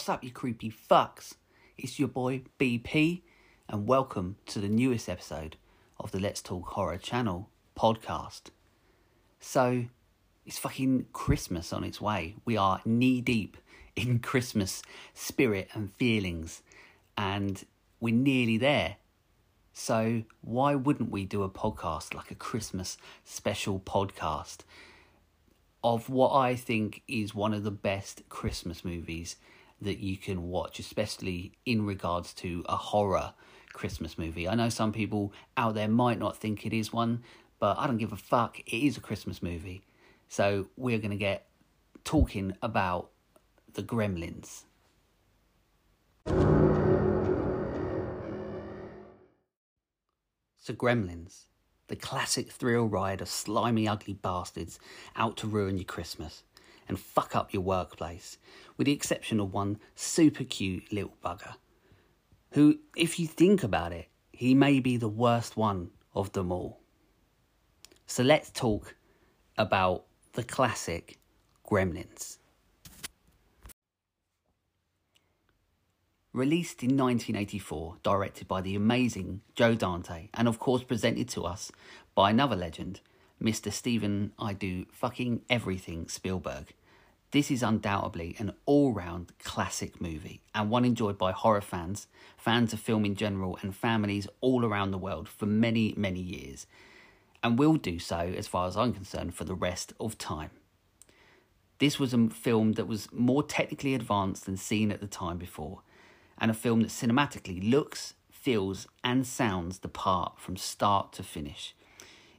What's up, you creepy fucks? It's your boy BP, and welcome to the newest episode of the Let's Talk Horror channel podcast. So, it's fucking Christmas on its way. We are knee deep in Christmas spirit and feelings, and we're nearly there. So, why wouldn't we do a podcast like a Christmas special podcast of what I think is one of the best Christmas movies that you can watch, especially in regards to a horror Christmas movie. I know some people out there might not think it is one, but I don't give a fuck. It is a Christmas movie. So we're going to get talking about the Gremlins. So, Gremlins, the classic thrill ride of slimy, ugly bastards out to ruin your Christmas and fuck up your workplace, with the exception of one super cute little bugger, who, if you think about it, he may be the worst one of them all. So let's talk about the classic Gremlins. Released in 1984, directed by the amazing Joe Dante, and of course presented to us by another legend, Mr. Steven I Do Fucking Everything Spielberg. This is undoubtedly an all round classic movie and one enjoyed by horror fans, fans of film in general, and families all around the world for many, many years, and will do so, as far as I'm concerned, for the rest of time. This was a film that was more technically advanced than seen at the time before and a film that cinematically looks, feels, and sounds the part from start to finish.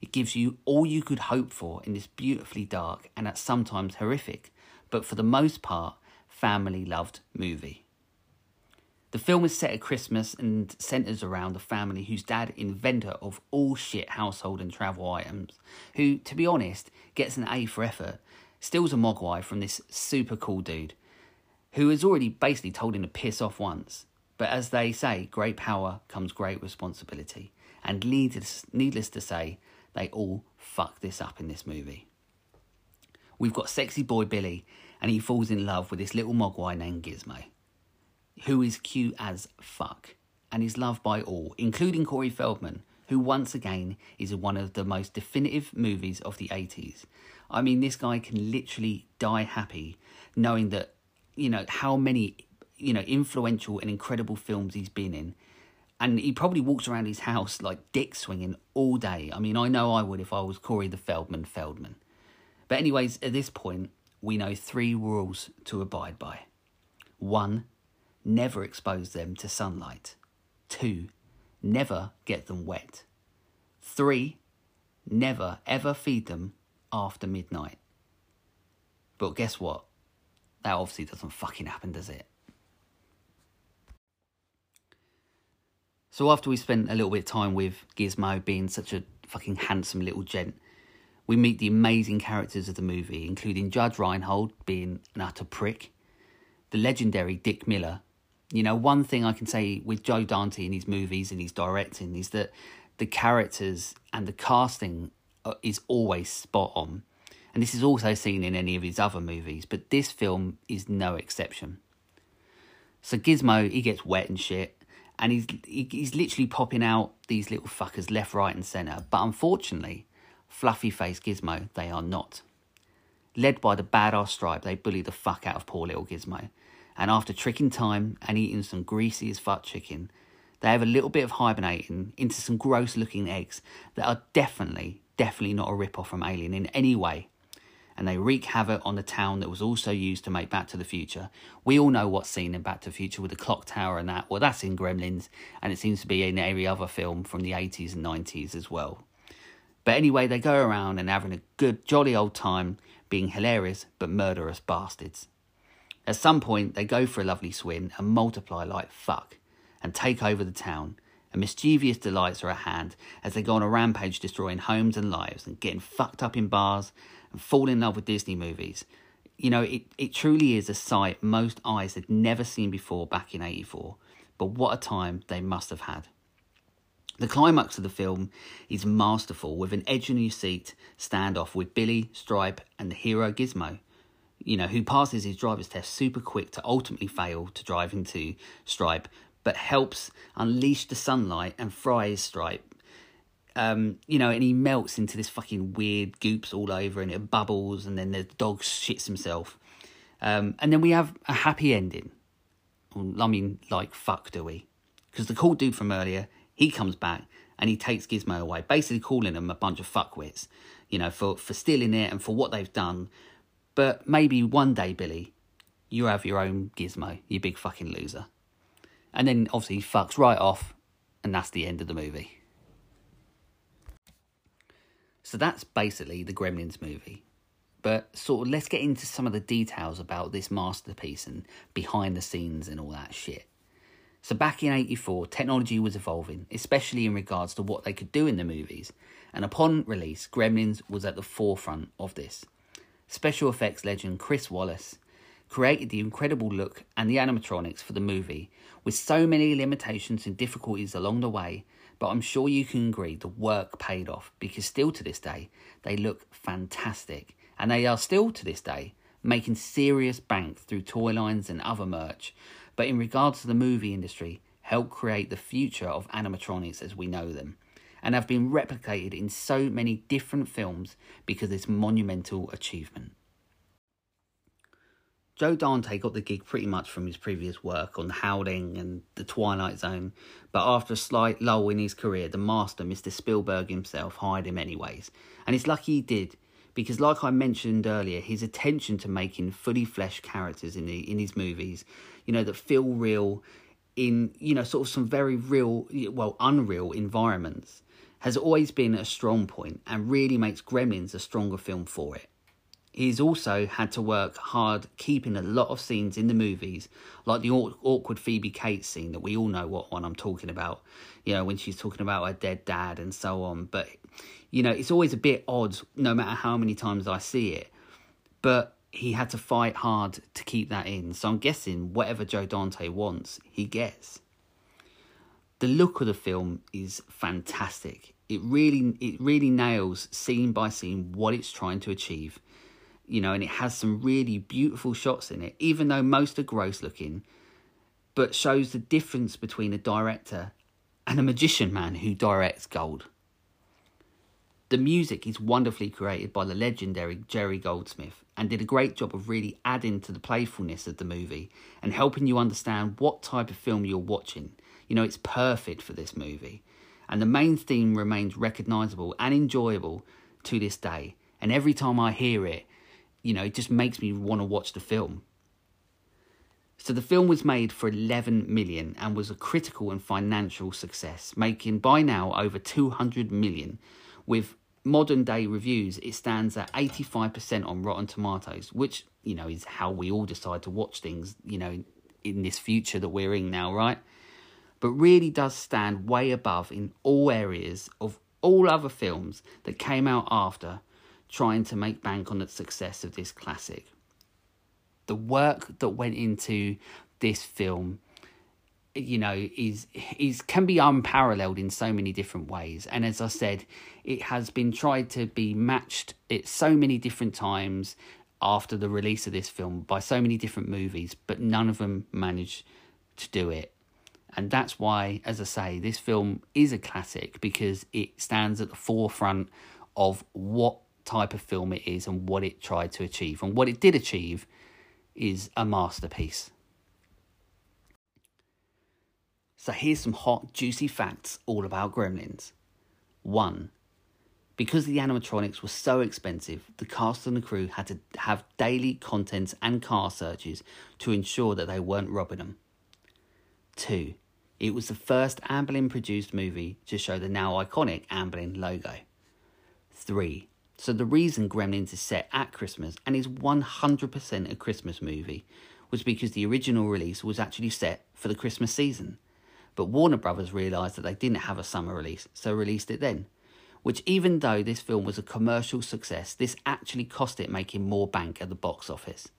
It gives you all you could hope for in this beautifully dark and at sometimes horrific, but for the most part, family loved movie. The film is set at Christmas and centres around a family whose dad, inventor of all shit household and travel items, who, to be honest, gets an A for effort, steals a mogwai from this super cool dude who has already basically told him to piss off once. But as they say, great power comes great responsibility. And needless, needless to say, they all fuck this up in this movie. We've got sexy boy Billy, and he falls in love with this little mogwai named Gizmo, who is cute as fuck, and is loved by all, including Corey Feldman, who once again is one of the most definitive movies of the 80s. I mean, this guy can literally die happy knowing that you know how many you know influential and incredible films he's been in and he probably walks around his house like dick swinging all day. I mean i know i would if i was corey the feldman feldman. But anyways at this point we know three rules to abide by. One never expose them to sunlight. Two never get them wet. Three never ever feed them after midnight. But guess what? That obviously doesn't fucking happen, does it? So after we spent a little bit of time with Gizmo being such a fucking handsome little gent, we meet the amazing characters of the movie, including Judge Reinhold being an utter prick, the legendary Dick Miller. You know, one thing I can say with Joe Dante in his movies and his directing is that the characters and the casting uh, is always spot on and this is also seen in any of his other movies, but this film is no exception. So Gizmo, he gets wet and shit, and he's he's literally popping out these little fuckers left, right, and centre. But unfortunately, fluffy face Gizmo, they are not. Led by the badass stripe, they bully the fuck out of poor little Gizmo. And after tricking time and eating some greasy as fuck chicken, they have a little bit of hibernating into some gross looking eggs that are definitely, definitely not a rip off from Alien in any way and they wreak havoc on the town that was also used to make Back to the Future. We all know what's seen in Back to the Future with the clock tower and that. Well, that's in Gremlins, and it seems to be in every other film from the 80s and 90s as well. But anyway, they go around and having a good, jolly old time, being hilarious but murderous bastards. At some point, they go for a lovely swim and multiply like fuck and take over the town. And mischievous delights are at hand as they go on a rampage destroying homes and lives and getting fucked up in bars and fall in love with Disney movies. You know, it, it truly is a sight most eyes had never seen before back in 84. But what a time they must have had. The climax of the film is masterful with an edge on your seat standoff with Billy, Stripe, and the hero Gizmo. you know, who passes his driver's test super quick to ultimately fail to drive into Stripe, but helps unleash the sunlight and fries Stripe. Um, you know, and he melts into this fucking weird goops all over, and it bubbles, and then the dog shits himself. Um, and then we have a happy ending. I mean, like, fuck, do we? Because the cool dude from earlier, he comes back and he takes Gizmo away, basically calling them a bunch of fuckwits, you know, for, for stealing it and for what they've done. But maybe one day, Billy, you have your own Gizmo, you big fucking loser. And then obviously he fucks right off, and that's the end of the movie. So that's basically the Gremlins movie. But sort of let's get into some of the details about this masterpiece and behind the scenes and all that shit. So back in 84, technology was evolving, especially in regards to what they could do in the movies. And upon release, Gremlins was at the forefront of this. Special effects legend Chris Walas created the incredible look and the animatronics for the movie, with so many limitations and difficulties along the way, but I'm sure you can agree the work paid off because still to this day, they look fantastic and they are still to this day making serious bank through toy lines and other merch. But in regards to the movie industry, help create the future of animatronics as we know them, and have been replicated in so many different films because of this monumental achievement. Joe Dante got the gig pretty much from his previous work on The Howling and The Twilight Zone, but after a slight lull in his career, the master, Mr. Spielberg himself, hired him anyways. And it's lucky he did, because like I mentioned earlier, his attention to making fully fleshed characters in the, in his movies, you know, that feel real in, you know, sort of some very real, well, unreal environments, has always been a strong point and really makes Gremlins a stronger film for it. He's also had to work hard keeping a lot of scenes in the movies, like the awkward Phoebe Cates scene that we all know what one I'm talking about, you know, when she's talking about her dead dad and so on. But you know, it's always a bit odd no matter how many times I see it. But he had to fight hard to keep that in. So I'm guessing whatever Joe Dante wants, he gets. The look of the film is fantastic. It really it really nails scene by scene what it's trying to achieve. You know, and it has some really beautiful shots in it, even though most are gross looking, but shows the difference between a director and a magician man who directs gold. The music is wonderfully created by the legendary Jerry Goldsmith and did a great job of really adding to the playfulness of the movie and helping you understand what type of film you're watching. You know, it's perfect for this movie. And the main theme remains recognizable and enjoyable to this day. And every time I hear it, you know, it just makes me want to watch the film. So the film was made for 11 million and was a critical and financial success, making by now over 200 million with modern day reviews, it stands at 85% on Rotten Tomatoes, which, you know, is how we all decide to watch things, you know, in this future that we're in now, right? But really does stand way above in all areas of all other films that came out after trying to make bank on the success of this classic. The work that went into this film you know is is can be unparalleled in so many different ways and as i said it has been tried to be matched at so many different times after the release of this film by so many different movies but none of them managed to do it and that's why as i say this film is a classic because it stands at the forefront of what type of film it is and what it tried to achieve and what it did achieve is a masterpiece so here's some hot, juicy facts all about Gremlins. 1. Because the animatronics were so expensive, the cast and the crew had to have daily contents and car searches to ensure that they weren't robbing them. 2. It was the first Amblin produced movie to show the now iconic Amblin logo. 3. So the reason Gremlins is set at Christmas and is 100% a Christmas movie was because the original release was actually set for the Christmas season but Warner Brothers realised that they didn't have a summer release, so released it then. Which, even though this film was a commercial success, this actually cost it making more bank at the box office.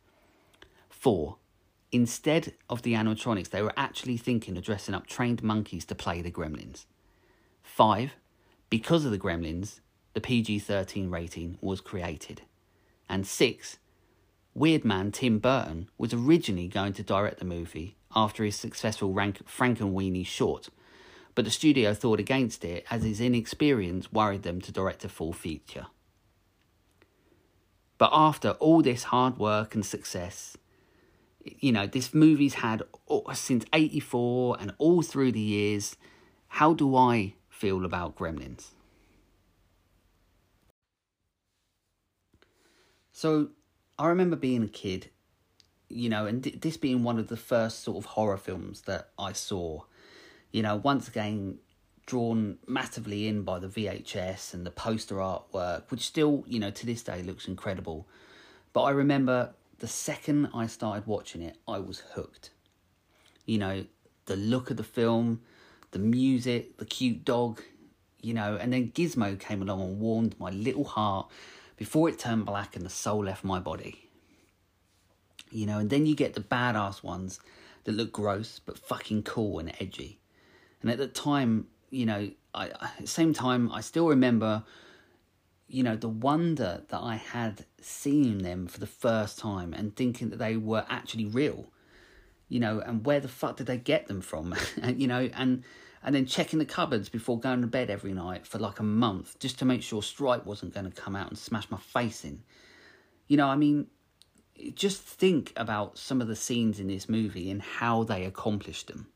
4. Instead of the animatronics, they were actually thinking of dressing up trained monkeys to play the gremlins. 5. Because of the gremlins, the PG 13 rating was created. And 6. Weird man Tim Burton was originally going to direct the movie after his successful Rank- Frankenweenie short, but the studio thought against it as his inexperience worried them to direct a full feature. But after all this hard work and success, you know, this movie's had since 84 and all through the years. How do I feel about Gremlins? So, I remember being a kid, you know, and this being one of the first sort of horror films that I saw. You know, once again, drawn massively in by the VHS and the poster artwork, which still, you know, to this day looks incredible. But I remember the second I started watching it, I was hooked. You know, the look of the film, the music, the cute dog, you know, and then Gizmo came along and warmed my little heart before it turned black and the soul left my body. You know, and then you get the badass ones that look gross but fucking cool and edgy. And at the time, you know, I at the same time I still remember you know, the wonder that I had seeing them for the first time and thinking that they were actually real, you know, and where the fuck did they get them from, and you know, and and then checking the cupboards before going to bed every night for like a month just to make sure Stripe wasn't going to come out and smash my face in. You know, I mean, just think about some of the scenes in this movie and how they accomplished them.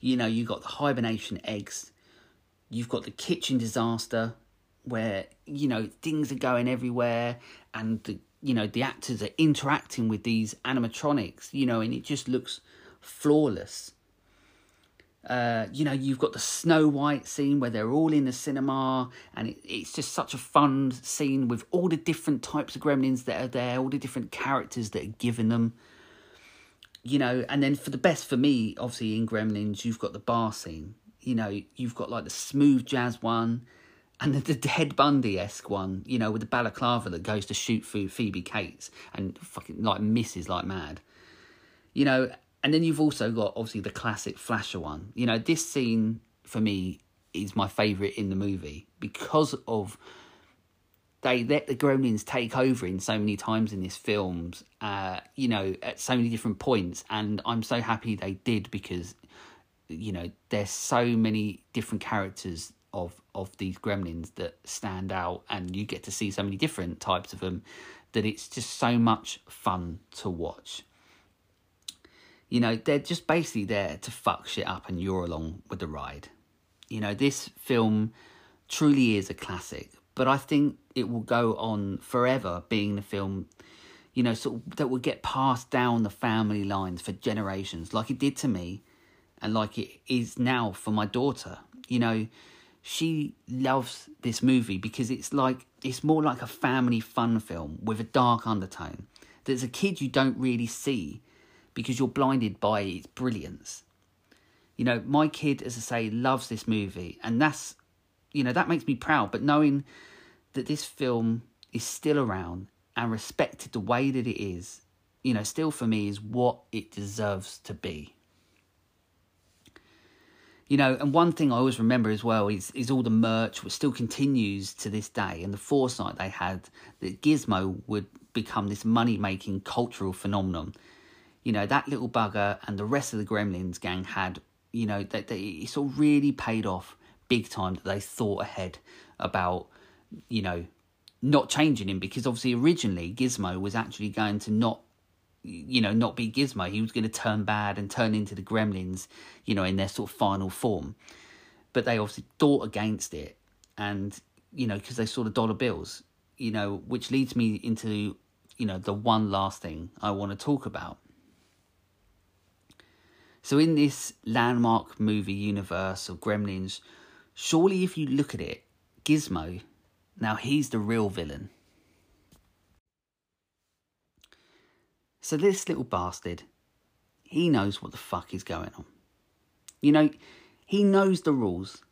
You know, you've got the hibernation eggs, you've got the kitchen disaster, where you know things are going everywhere and the you know the actors are interacting with these animatronics you know and it just looks flawless uh, you know you've got the snow white scene where they're all in the cinema and it, it's just such a fun scene with all the different types of gremlins that are there all the different characters that are given them you know and then for the best for me obviously in gremlins you've got the bar scene you know you've got like the smooth jazz one and the, the Ted Bundy esque one, you know, with the balaclava that goes to shoot Phoebe Cates and fucking like misses like mad, you know. And then you've also got obviously the classic Flasher one. You know, this scene for me is my favourite in the movie because of they let the Gremlins take over in so many times in this films, Uh, you know, at so many different points, and I'm so happy they did because you know there's so many different characters of of these gremlins that stand out and you get to see so many different types of them that it's just so much fun to watch you know they're just basically there to fuck shit up and you're along with the ride you know this film truly is a classic but i think it will go on forever being the film you know sort of, that will get passed down the family lines for generations like it did to me and like it is now for my daughter you know she loves this movie because it's like it's more like a family fun film with a dark undertone. There's a kid you don't really see because you're blinded by its brilliance. You know, my kid, as I say, loves this movie, and that's you know that makes me proud. But knowing that this film is still around and respected the way that it is, you know, still for me is what it deserves to be you know, and one thing I always remember as well is is all the merch which still continues to this day, and the foresight they had that Gizmo would become this money making cultural phenomenon. You know, that little bugger and the rest of the Gremlins gang had, you know, that they, it's all really paid off big time that they thought ahead about, you know, not changing him because obviously originally Gizmo was actually going to not you know, not be Gizmo. He was going to turn bad and turn into the Gremlins, you know, in their sort of final form. But they obviously thought against it, and you know, because they saw the dollar bills, you know, which leads me into, you know, the one last thing I want to talk about. So in this landmark movie universe of Gremlins, surely if you look at it, Gizmo, now he's the real villain. So this little bastard, he knows what the fuck is going on. You know, he knows the rules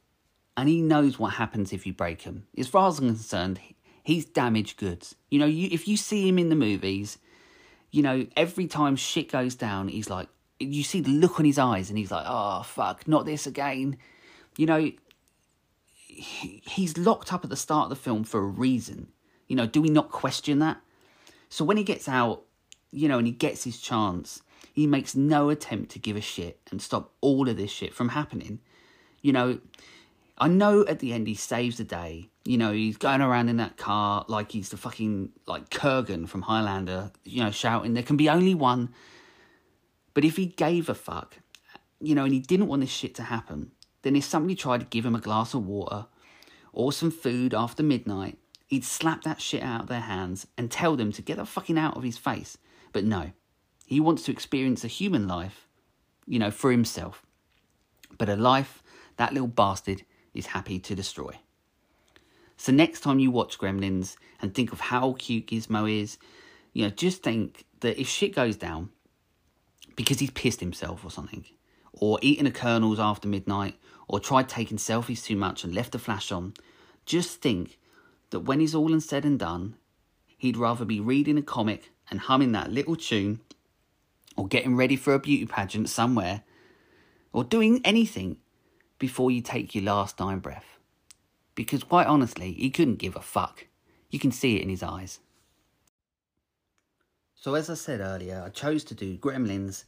and he knows what happens if you break them. As far as I'm concerned, he's damaged goods. You know, you, if you see him in the movies, you know, every time shit goes down, he's like, you see the look on his eyes and he's like, oh, fuck, not this again. You know, he's locked up at the start of the film for a reason. You know, do we not question that? So when he gets out, you know, and he gets his chance, he makes no attempt to give a shit and stop all of this shit from happening. You know, I know at the end he saves the day. You know, he's going around in that car like he's the fucking like Kurgan from Highlander, you know, shouting, There can be only one. But if he gave a fuck, you know, and he didn't want this shit to happen, then if somebody tried to give him a glass of water or some food after midnight, he'd slap that shit out of their hands and tell them to get the fucking out of his face. But no, he wants to experience a human life, you know, for himself. But a life that little bastard is happy to destroy. So next time you watch Gremlins and think of how cute Gizmo is, you know, just think that if shit goes down because he's pissed himself or something, or eaten a kernels after midnight, or tried taking selfies too much and left the flash on, just think that when he's all and said and done, he'd rather be reading a comic and humming that little tune, or getting ready for a beauty pageant somewhere, or doing anything before you take your last dying breath. Because quite honestly, he couldn't give a fuck. You can see it in his eyes. So, as I said earlier, I chose to do Gremlins,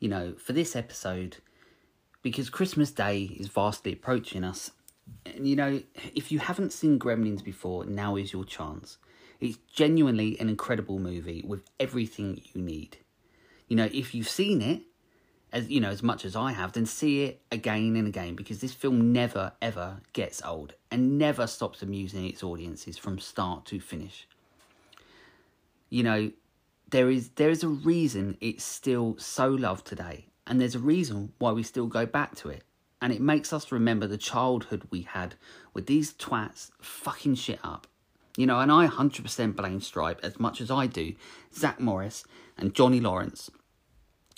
you know, for this episode because Christmas Day is vastly approaching us. And, you know, if you haven't seen Gremlins before, now is your chance. It's genuinely an incredible movie with everything you need. You know, if you've seen it, as you know, as much as I have, then see it again and again because this film never ever gets old and never stops amusing its audiences from start to finish. You know, there is there is a reason it's still so loved today, and there's a reason why we still go back to it. And it makes us remember the childhood we had with these twats fucking shit up. You know, and I 100% blame Stripe as much as I do Zach Morris and Johnny Lawrence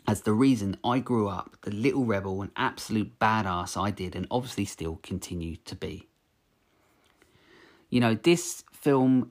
as the reason I grew up the little rebel and absolute badass I did and obviously still continue to be. You know, this film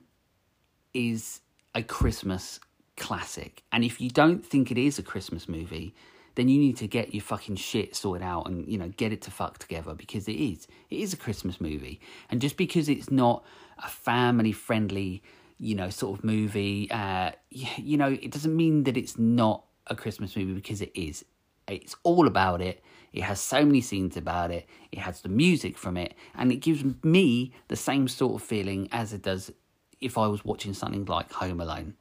is a Christmas classic. And if you don't think it is a Christmas movie, then you need to get your fucking shit sorted out and, you know, get it to fuck together because it is. It is a Christmas movie. And just because it's not a family friendly, you know, sort of movie, uh, you know, it doesn't mean that it's not a Christmas movie because it is. It's all about it. It has so many scenes about it. It has the music from it, and it gives me the same sort of feeling as it does if I was watching something like Home Alone.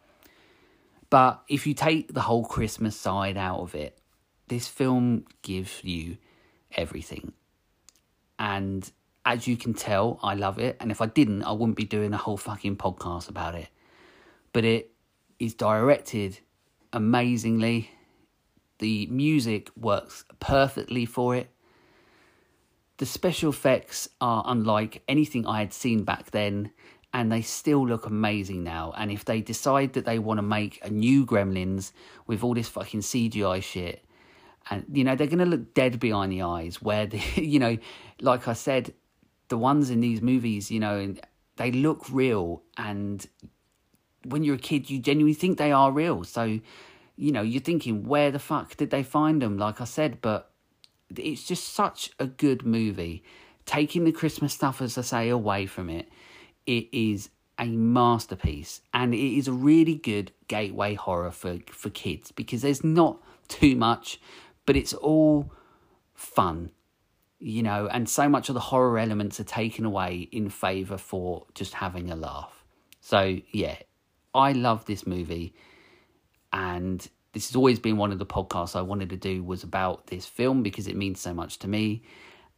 But if you take the whole Christmas side out of it, this film gives you everything. And as you can tell, I love it. And if I didn't, I wouldn't be doing a whole fucking podcast about it. But it is directed amazingly. The music works perfectly for it. The special effects are unlike anything I had seen back then, and they still look amazing now. And if they decide that they want to make a new Gremlins with all this fucking CGI shit, and you know they're going to look dead behind the eyes. Where the you know, like I said, the ones in these movies, you know, they look real, and when you're a kid, you genuinely think they are real. So, you know, you're thinking, where the fuck did they find them? Like I said, but it's just such a good movie. Taking the Christmas stuff, as I say, away from it, it is a masterpiece, and it is a really good gateway horror for for kids because there's not too much, but it's all fun you know, and so much of the horror elements are taken away in favour for just having a laugh. So, yeah, I love this movie, and this has always been one of the podcasts I wanted to do was about this film because it means so much to me,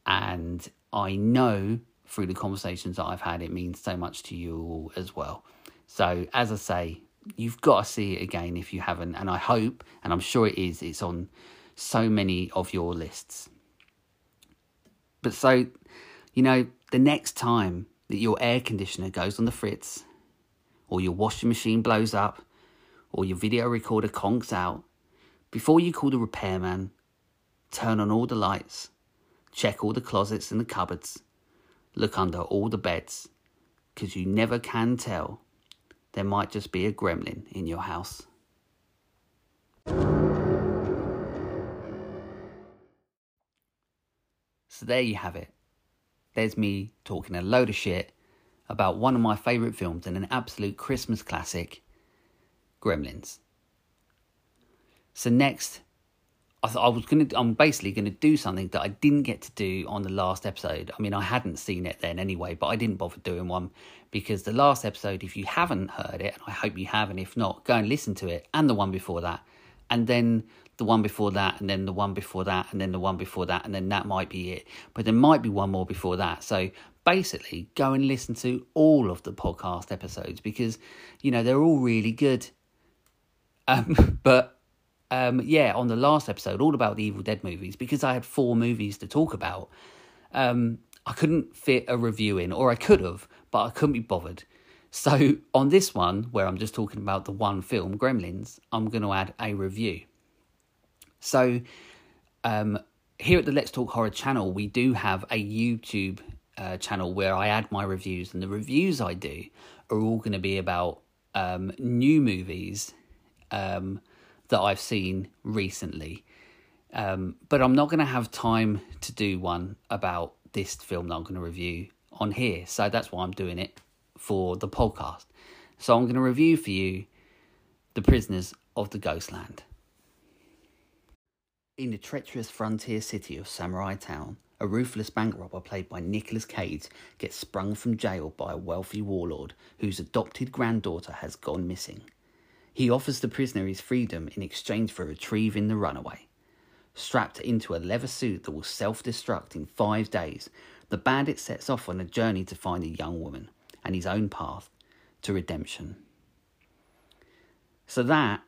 and I know through the conversations that I've had, it means so much to you all as well. So, as I say, you've got to see it again if you haven't, and I hope, and I'm sure it is, it's on so many of your lists. But so, you know, the next time that your air conditioner goes on the fritz or your washing machine blows up, or your video recorder conks out, before you call the repairman, turn on all the lights, check all the closets and the cupboards, look under all the beds, because you never can tell. There might just be a gremlin in your house. So there you have it. There's me talking a load of shit about one of my favourite films and an absolute Christmas classic, Gremlins. So next, I I was gonna. I'm basically gonna do something that I didn't get to do on the last episode. I mean, I hadn't seen it then anyway, but I didn't bother doing one because the last episode, if you haven't heard it, and I hope you have, and if not, go and listen to it, and the one before that, and then the one before that, and then the one before that, and then the one before that, and then that might be it. But there might be one more before that. So basically, go and listen to all of the podcast episodes because you know they're all really good. Um, but um, yeah, on the last episode, all about the Evil Dead movies, because I had four movies to talk about. Um, I couldn't fit a review in, or I could have, but I couldn't be bothered. So on this one, where I'm just talking about the one film, Gremlins, I'm going to add a review. So um, here at the Let's Talk Horror channel, we do have a YouTube uh, channel where I add my reviews, and the reviews I do are all going to be about um, new movies um, that I've seen recently. Um, but I'm not going to have time to do one about this film that I'm going to review on here. So that's why I'm doing it for the podcast. So I'm going to review for you The Prisoners of the Ghostland. In the treacherous frontier city of Samurai Town, a ruthless bank robber played by Nicolas Cage gets sprung from jail by a wealthy warlord whose adopted granddaughter has gone missing. He offers the prisoner his freedom in exchange for retrieving the runaway. Strapped into a leather suit that will self destruct in five days, the bandit sets off on a journey to find a young woman and his own path to redemption. So that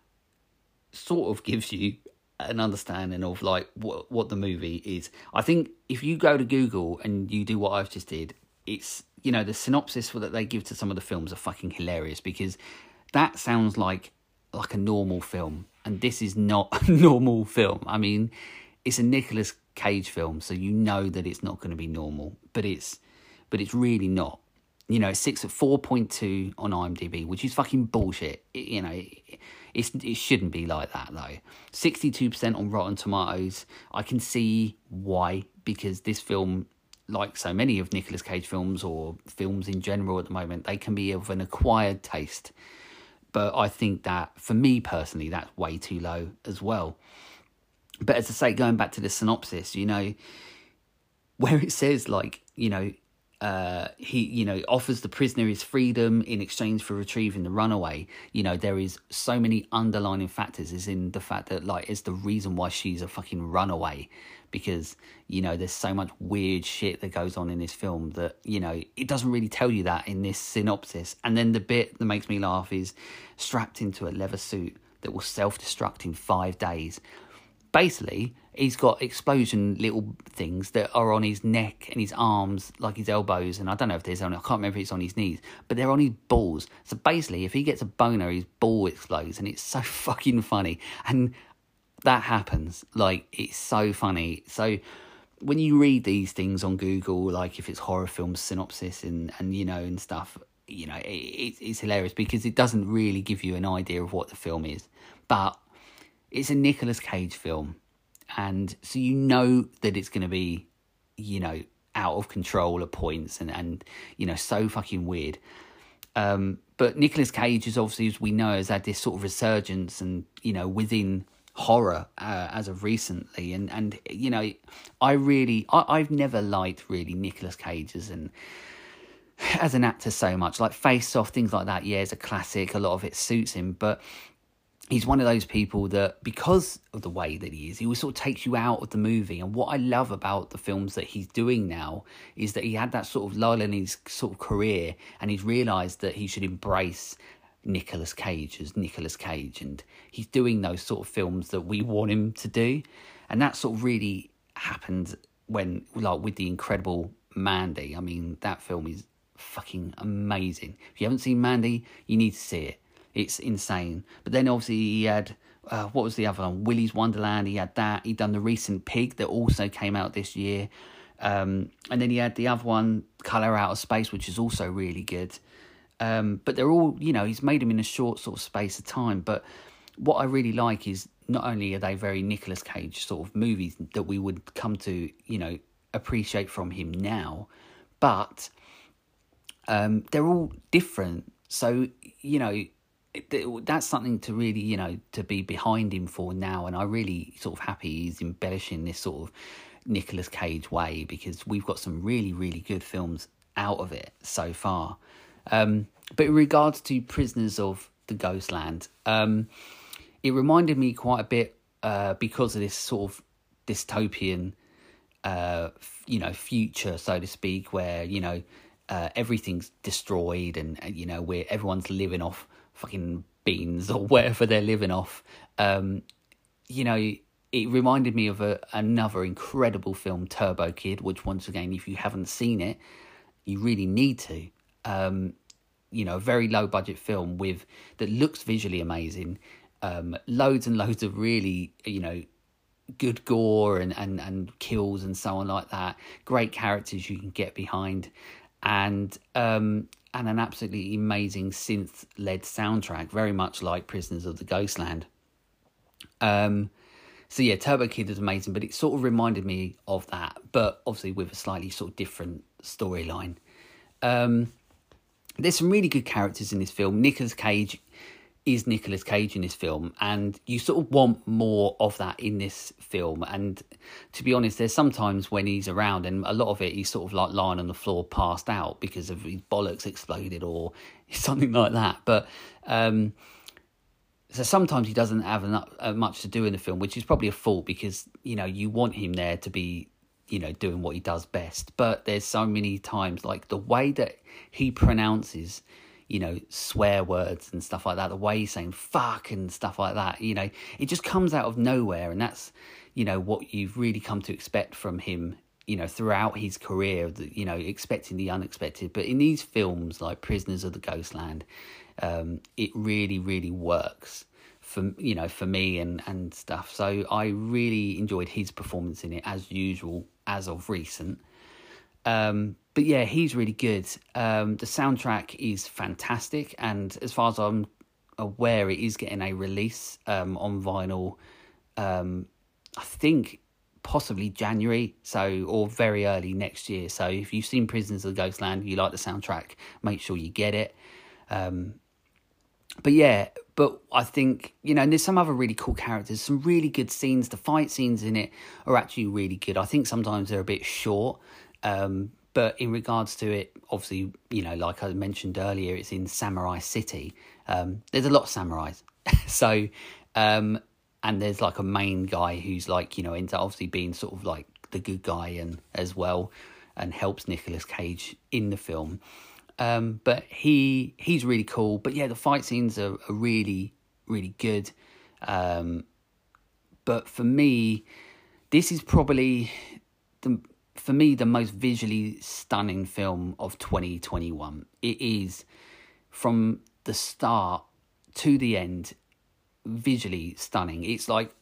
sort of gives you an understanding of like what what the movie is. I think if you go to Google and you do what I've just did, it's you know the synopsis that they give to some of the films are fucking hilarious because that sounds like like a normal film, and this is not a normal film. I mean, it's a Nicolas Cage film, so you know that it's not going to be normal, but it's but it's really not. You know, sits at four point two on IMDb, which is fucking bullshit. It, you know, it, it's it shouldn't be like that though. Sixty two percent on Rotten Tomatoes. I can see why because this film like so many of Nicolas Cage films or films in general at the moment, they can be of an acquired taste. But I think that for me personally, that's way too low as well. But as I say, going back to the synopsis, you know, where it says like, you know, uh, he, you know, offers the prisoner his freedom in exchange for retrieving the runaway. You know, there is so many underlining factors. Is in the fact that like it's the reason why she's a fucking runaway, because you know there's so much weird shit that goes on in this film that you know it doesn't really tell you that in this synopsis. And then the bit that makes me laugh is strapped into a leather suit that will self destruct in five days basically he's got explosion little things that are on his neck and his arms, like his elbows, and I don't know if there's on. I can't remember if it's on his knees, but they're on his balls. So basically, if he gets a boner, his ball explodes, and it's so fucking funny. And that happens. Like it's so funny. So when you read these things on Google, like if it's horror film synopsis and and you know and stuff, you know it, it's hilarious because it doesn't really give you an idea of what the film is, but it's a Nicolas Cage film, and so you know that it's going to be, you know, out of control at points and and you know so fucking weird. Um, but Nicolas Cage is obviously, as we know, has had this sort of resurgence, and you know, within horror uh, as of recently, and and you know, I really, I, I've never liked really Nicolas Cage's and as an actor so much. Like Face Off, things like that. Yeah, it's a classic. A lot of it suits him, but he's one of those people that because of the way that he is he always sort of takes you out of the movie and what i love about the films that he's doing now is that he had that sort of lull in his sort of career and he's realized that he should embrace Nicolas Cage as Nicolas Cage and he's doing those sort of films that we want him to do and that sort of really happened when like with the incredible Mandy I mean that film is fucking amazing if you haven't seen Mandy you need to see it it's insane. But then obviously he had uh, what was the other one? Willy's Wonderland. He had that. He'd done the recent Pig that also came out this year. Um, and then he had the other one, Color Out of Space, which is also really good. Um, but they're all, you know, he's made them in a short sort of space of time. But what I really like is not only are they very Nicolas Cage sort of movies that we would come to, you know, appreciate from him now, but um, they're all different. So, you know, that's something to really, you know, to be behind him for now. And I really sort of happy he's embellishing this sort of Nicolas Cage way because we've got some really, really good films out of it so far. Um, but in regards to Prisoners of the Ghostland, um, it reminded me quite a bit uh, because of this sort of dystopian, uh, you know, future, so to speak, where you know uh, everything's destroyed and you know where everyone's living off fucking beans or whatever they're living off. Um, you know, it reminded me of a, another incredible film, Turbo Kid, which once again, if you haven't seen it, you really need to. Um, you know, a very low budget film with that looks visually amazing. Um, loads and loads of really, you know, good gore and, and, and kills and so on like that. Great characters you can get behind, and um, and an absolutely amazing synth led soundtrack, very much like Prisoners of the Ghostland. Um, so yeah, Turbo Kid is amazing, but it sort of reminded me of that, but obviously with a slightly sort of different storyline. Um, there's some really good characters in this film. Nicolas Cage is Nicolas Cage in this film, and you sort of want more of that in this film. And to be honest, there's sometimes when he's around, and a lot of it he's sort of like lying on the floor, passed out because of his bollocks exploded or something like that. But um, so sometimes he doesn't have enough, uh, much to do in the film, which is probably a fault because you know you want him there to be you know doing what he does best. But there's so many times like the way that he pronounces you know, swear words and stuff like that, the way he's saying fuck and stuff like that, you know, it just comes out of nowhere. And that's, you know, what you've really come to expect from him, you know, throughout his career, you know, expecting the unexpected. But in these films like Prisoners of the Ghostland, um, it really, really works for you know for me and and stuff so i really enjoyed his performance in it as usual as of recent um, but yeah, he's really good. Um, the soundtrack is fantastic, and as far as I'm aware, it is getting a release um, on vinyl. Um, I think possibly January, so or very early next year. So if you've seen Prisoners of the Ghostland, you like the soundtrack, make sure you get it. Um, but yeah, but I think you know, and there's some other really cool characters, some really good scenes. The fight scenes in it are actually really good. I think sometimes they're a bit short. Um, but in regards to it, obviously, you know, like I mentioned earlier, it's in Samurai City. Um, there's a lot of samurais, so um, and there's like a main guy who's like you know up obviously being sort of like the good guy and as well, and helps Nicolas Cage in the film. Um, but he he's really cool. But yeah, the fight scenes are, are really really good. Um, but for me, this is probably the for me the most visually stunning film of 2021. It is from the start to the end visually stunning. It's like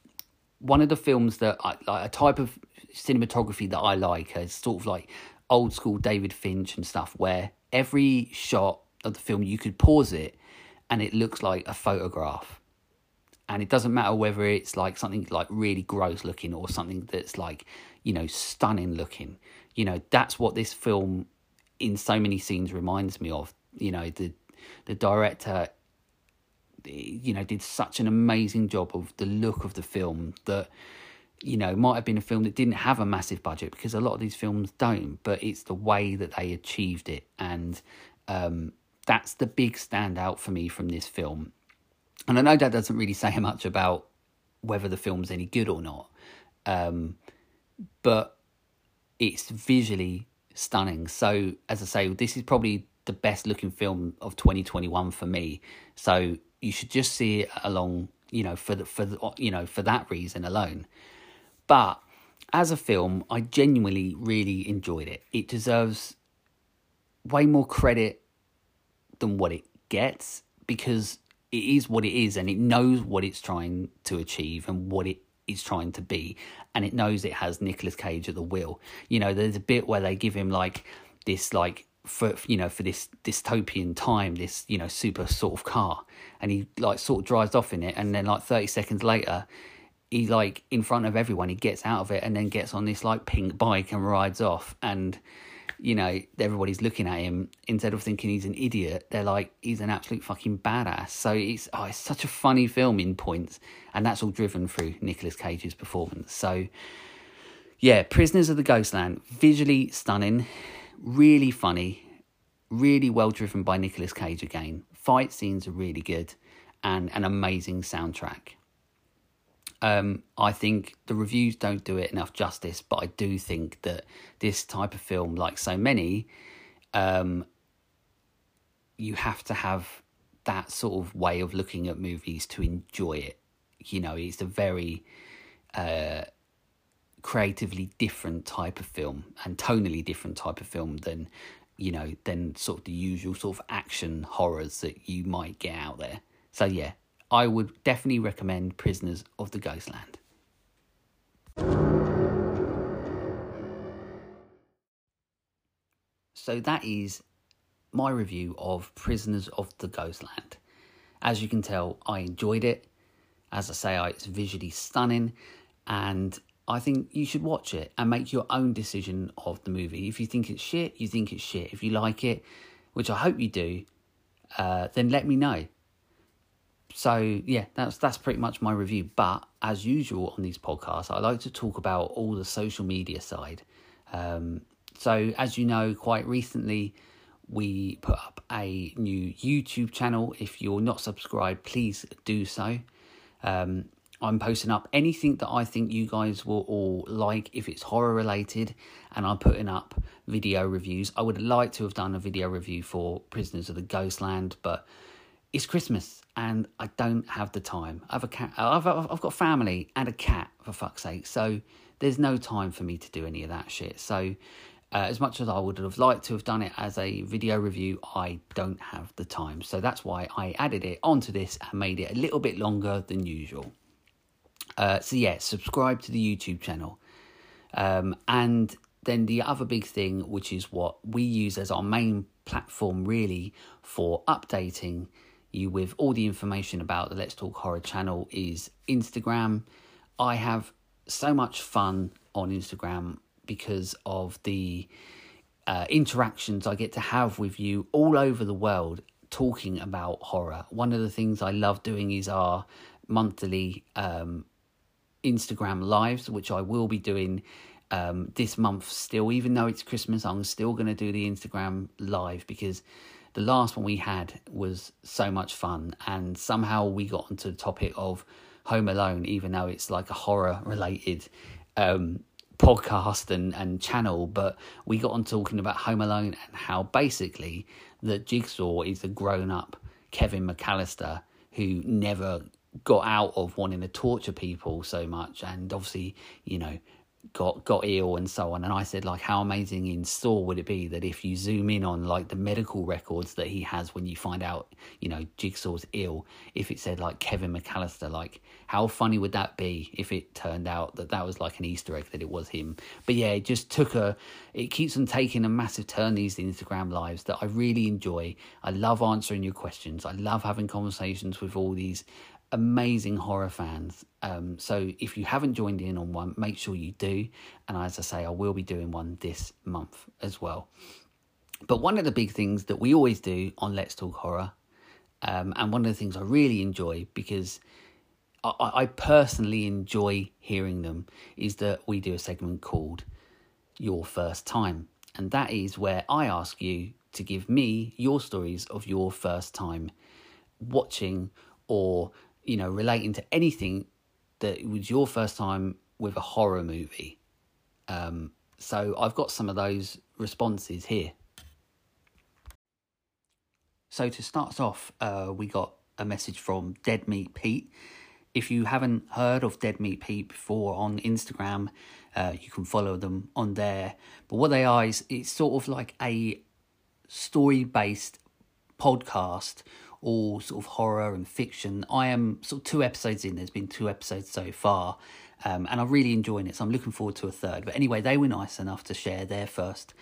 one of the films that I like a type of cinematography that I like is sort of like old school David Finch and stuff where every shot of the film you could pause it and it looks like a photograph. And it doesn't matter whether it's like something like really gross looking or something that's like you know, stunning looking. You know, that's what this film in so many scenes reminds me of. You know, the the director you know did such an amazing job of the look of the film that you know might have been a film that didn't have a massive budget because a lot of these films don't but it's the way that they achieved it and um, that's the big standout for me from this film and i know that doesn't really say much about whether the film's any good or not um, but it's visually stunning. So, as I say, this is probably the best looking film of 2021 for me. So, you should just see it along, you know, for the, for the, you know, for that reason alone. But as a film, I genuinely really enjoyed it. It deserves way more credit than what it gets because it is what it is and it knows what it's trying to achieve and what it is trying to be, and it knows it has Nicolas Cage at the wheel. You know, there's a bit where they give him like this like for you know for this dystopian time this you know super sort of car and he like sort of drives off in it and then like 30 seconds later he like in front of everyone he gets out of it and then gets on this like pink bike and rides off and you know, everybody's looking at him instead of thinking he's an idiot, they're like he's an absolute fucking badass. So it's oh, it's such a funny film in points, and that's all driven through Nicolas Cage's performance. So yeah, Prisoners of the Ghostland, visually stunning, really funny, really well driven by Nicolas Cage again. Fight scenes are really good, and an amazing soundtrack. Um, I think the reviews don't do it enough justice, but I do think that this type of film, like so many, um, you have to have that sort of way of looking at movies to enjoy it. You know, it's a very uh, creatively different type of film and tonally different type of film than you know than sort of the usual sort of action horrors that you might get out there. So yeah, I would definitely recommend Prisoners of the Ghostland. So that is my review of Prisoners of the Ghostland. As you can tell, I enjoyed it. As I say, it's visually stunning, and I think you should watch it and make your own decision of the movie. If you think it's shit, you think it's shit. If you like it, which I hope you do, uh, then let me know so yeah, that's that's pretty much my review. But as usual on these podcasts, I like to talk about all the social media side. Um, so as you know, quite recently we put up a new YouTube channel. If you're not subscribed, please do so. Um, I'm posting up anything that I think you guys will all like if it's horror related, and I'm putting up video reviews. I would like to have done a video review for Prisoners of the Ghostland, but it's Christmas and I don't have the time. I have a cat. I've I've got family and a cat for fuck's sake. So there's no time for me to do any of that shit. So uh, as much as I would have liked to have done it as a video review, I don't have the time. So that's why I added it onto this and made it a little bit longer than usual. Uh, so yeah, subscribe to the YouTube channel. Um, and then the other big thing, which is what we use as our main platform really for updating you with all the information about the Let's Talk Horror channel is Instagram. I have so much fun on Instagram because of the uh, interactions I get to have with you all over the world talking about horror. One of the things I love doing is our monthly um, Instagram lives, which I will be doing um, this month still. Even though it's Christmas, I'm still going to do the Instagram live because the last one we had was so much fun, and somehow we got onto the topic of Home Alone, even though it's like a horror related um, podcast and, and channel. But we got on talking about Home Alone and how basically the Jigsaw is a grown up Kevin McAllister who never got out of wanting to torture people so much and obviously you know got got ill and so on. And i said like how amazing in store would it be that if you zoom in on like the medical records that he has when you find out you know jigsaw's ill if it said like kevin mcallister like how funny would that be if it turned out that that was like an easter egg that it was him? But yeah it just took a it keeps on taking a massive turn these instagram lives that i really enjoy. I love answering your questions. I love having conversations with all these amazing horror fans. Um, so if you haven't joined in on one, make sure you do. And as I say, I will be doing one this month as well. But one of the big things that we always do on Let's Talk Horror, um, and one of the things I really enjoy because I, I personally enjoy hearing them, is that we do a segment called Your First Time. And that is where I ask you to give me your stories of your first time watching or you know, relating to anything that was your first time with a horror movie. Um, so I've got some of those responses here. So to start us off, uh, we got a message from Dead Meat Pete. If you haven't heard of Dead Meat Pete before on Instagram, uh, you can follow them on there. But what they are is it's sort of like a story based podcast all sort of horror and fiction. I am sort of two episodes in. There's been two episodes so far, um, and I'm really enjoying it. So I'm looking forward to a third. But anyway, they were nice enough to share their first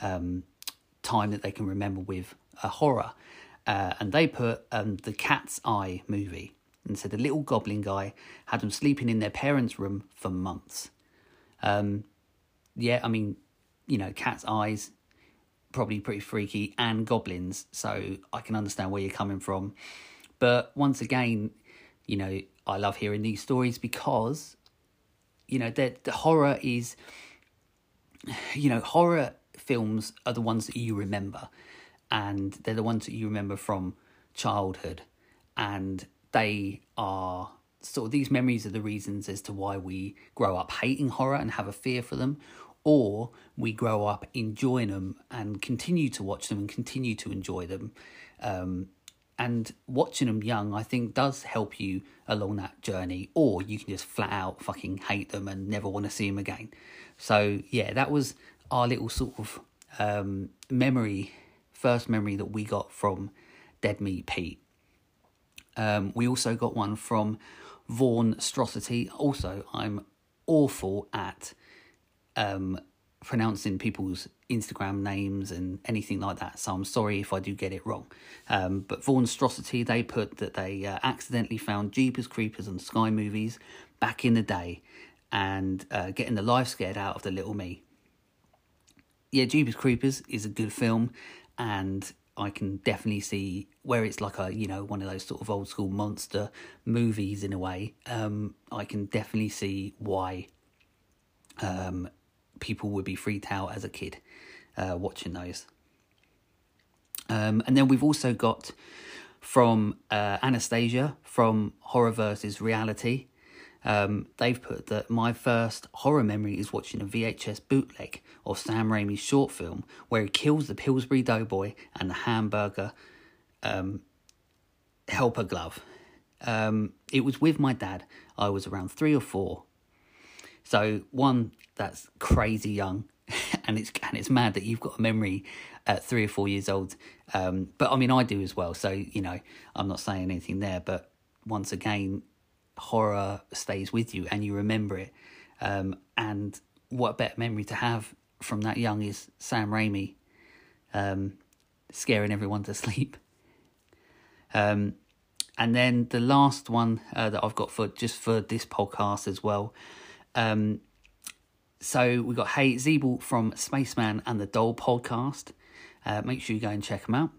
um, time that they can remember with a horror, uh, and they put um, the Cat's Eye movie and said the little goblin guy had them sleeping in their parents' room for months. Um, yeah, I mean, you know, cat's eyes probably pretty freaky, and goblins. So I can understand where you're coming from. But once again, you know, I love hearing these stories because, you know, the the horror is, you know, horror films are the ones that you remember, and they're the ones that you remember from childhood, and they are sort of these memories are the reasons as to why we grow up hating horror and have a fear for them, or we grow up enjoying them and continue to watch them and continue to enjoy them. Um, and watching them young, I think, does help you along that journey, or you can just flat out fucking hate them and never want to see them again. So, yeah, that was our little sort of um, memory, first memory that we got from Dead Meat Pete. Um, we also got one from Vaughan Strosity. Also, I'm awful at um, pronouncing people's Instagram names and anything like that, so I'm sorry if I do get it wrong. Um, but Vaughan Strosity, they put that they uh, accidentally found Jeepers Creepers on Sky Movies back in the day and uh, getting the life scared out of the little me. Yeah, Jeepers Creepers is a good film, and I can definitely see where it's like a you know one of those sort of old school monster movies in a way. Um, I can definitely see why um, people would be freaked out as a kid uh, watching those. Um, and then we've also got from uh, Anastasia from Horror versus Reality. Um, they've put that my first horror memory is watching a VHS bootleg of Sam Raimi's short film where he kills the Pillsbury Doughboy and the hamburger um, helper glove. Um, it was with my dad. I was around three or four. So one, that's crazy young, and it's and it's mad that you've got a memory at three or four years old. Um, but I mean, I do as well. So you know, I'm not saying anything there. But once again, horror stays with you and you remember it. Um, and what better memory to have from that young is Sam Raimi um, scaring everyone to sleep. Um, and then the last one uh, that I've got for just for this podcast as well. Um, so we got Hey Zeeble from Spaceman and the Doll podcast. Uh, make sure you go and check them out.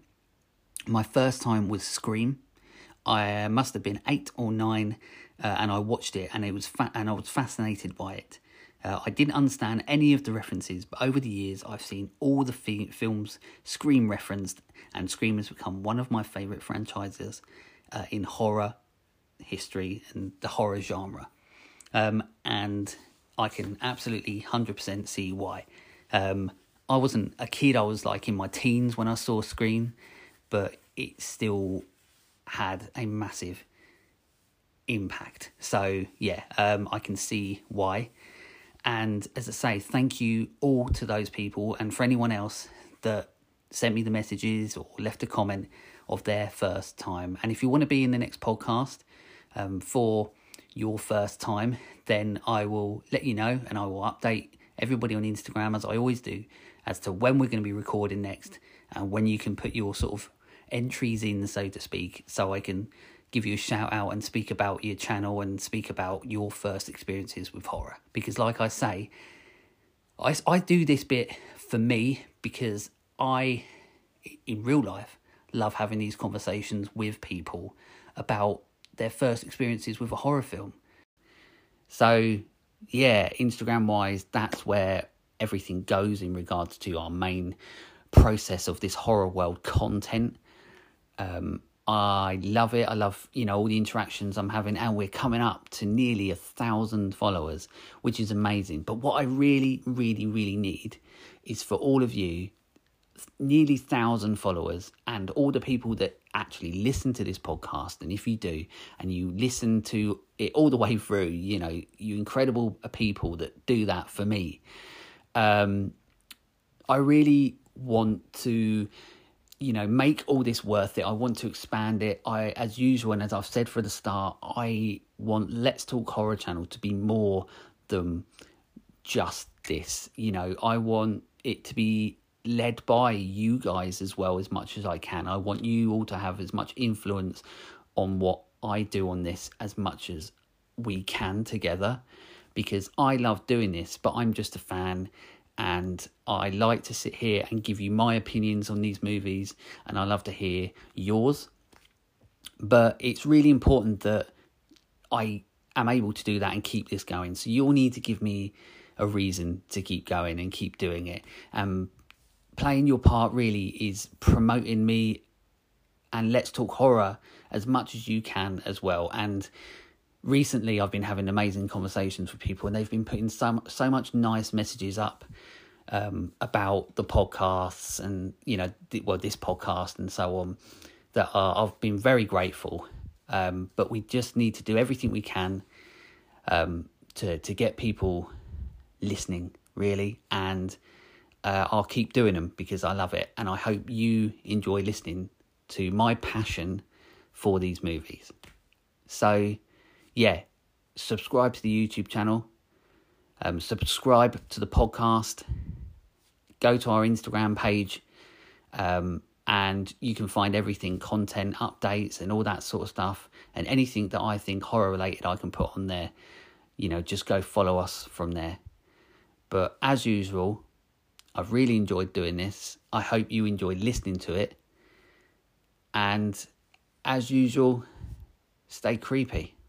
My first time was Scream. I must have been eight or nine, uh, and I watched it, and it was fa- and I was fascinated by it. Uh, I didn't understand any of the references, but over the years, I've seen all the fi- films Scream referenced, and Scream has become one of my favourite franchises uh, in horror history and the horror genre. Um, and I can absolutely 100% see why. Um, I wasn't a kid, I was like in my teens when I saw Scream, but it still had a massive impact. So, yeah, um, I can see why. And as I say, thank you all to those people and for anyone else that sent me the messages or left a comment of their first time. And if you want to be in the next podcast um, for your first time, then I will let you know and I will update everybody on Instagram as I always do as to when we're going to be recording next and when you can put your sort of entries in, so to speak, so I can give you a shout out and speak about your channel and speak about your first experiences with horror. Because, like I say, I, I do this bit for me because I, in real life, love having these conversations with people about their first experiences with a horror film. So, yeah, Instagram wise, that's where everything goes in regards to our main process of this horror world content. Um, I love it. I love, you know, all the interactions I'm having, and we're coming up to nearly a thousand followers, which is amazing. But what I really, really, really need is for all of you, nearly thousand followers, and all the people that actually listen to this podcast. And if you do, and you listen to it all the way through, you know, you incredible people that do that for me. Um, I really want to you know make all this worth it i want to expand it i as usual and as i've said for the start i want let's talk horror channel to be more than just this you know i want it to be led by you guys as well as much as i can i want you all to have as much influence on what i do on this as much as we can together because i love doing this but i'm just a fan and I like to sit here and give you my opinions on these movies, and I love to hear yours. But it's really important that I am able to do that and keep this going. So you'll need to give me a reason to keep going and keep doing it. And playing your part really is promoting me and let's talk horror as much as you can as well. And recently I've been having amazing conversations with people and they've been putting so so much nice messages up um, about the podcasts and you know well this podcast and so on that are, I've been very grateful um, but we just need to do everything we can um, to to get people listening really and uh, I'll keep doing them because I love it and I hope you enjoy listening to my passion for these movies so yeah, subscribe to the YouTube channel, um, subscribe to the podcast, go to our Instagram page, um, and you can find everything content, updates, and all that sort of stuff. And anything that I think horror related, I can put on there. You know, just go follow us from there. But as usual, I've really enjoyed doing this. I hope you enjoyed listening to it. And as usual, stay creepy.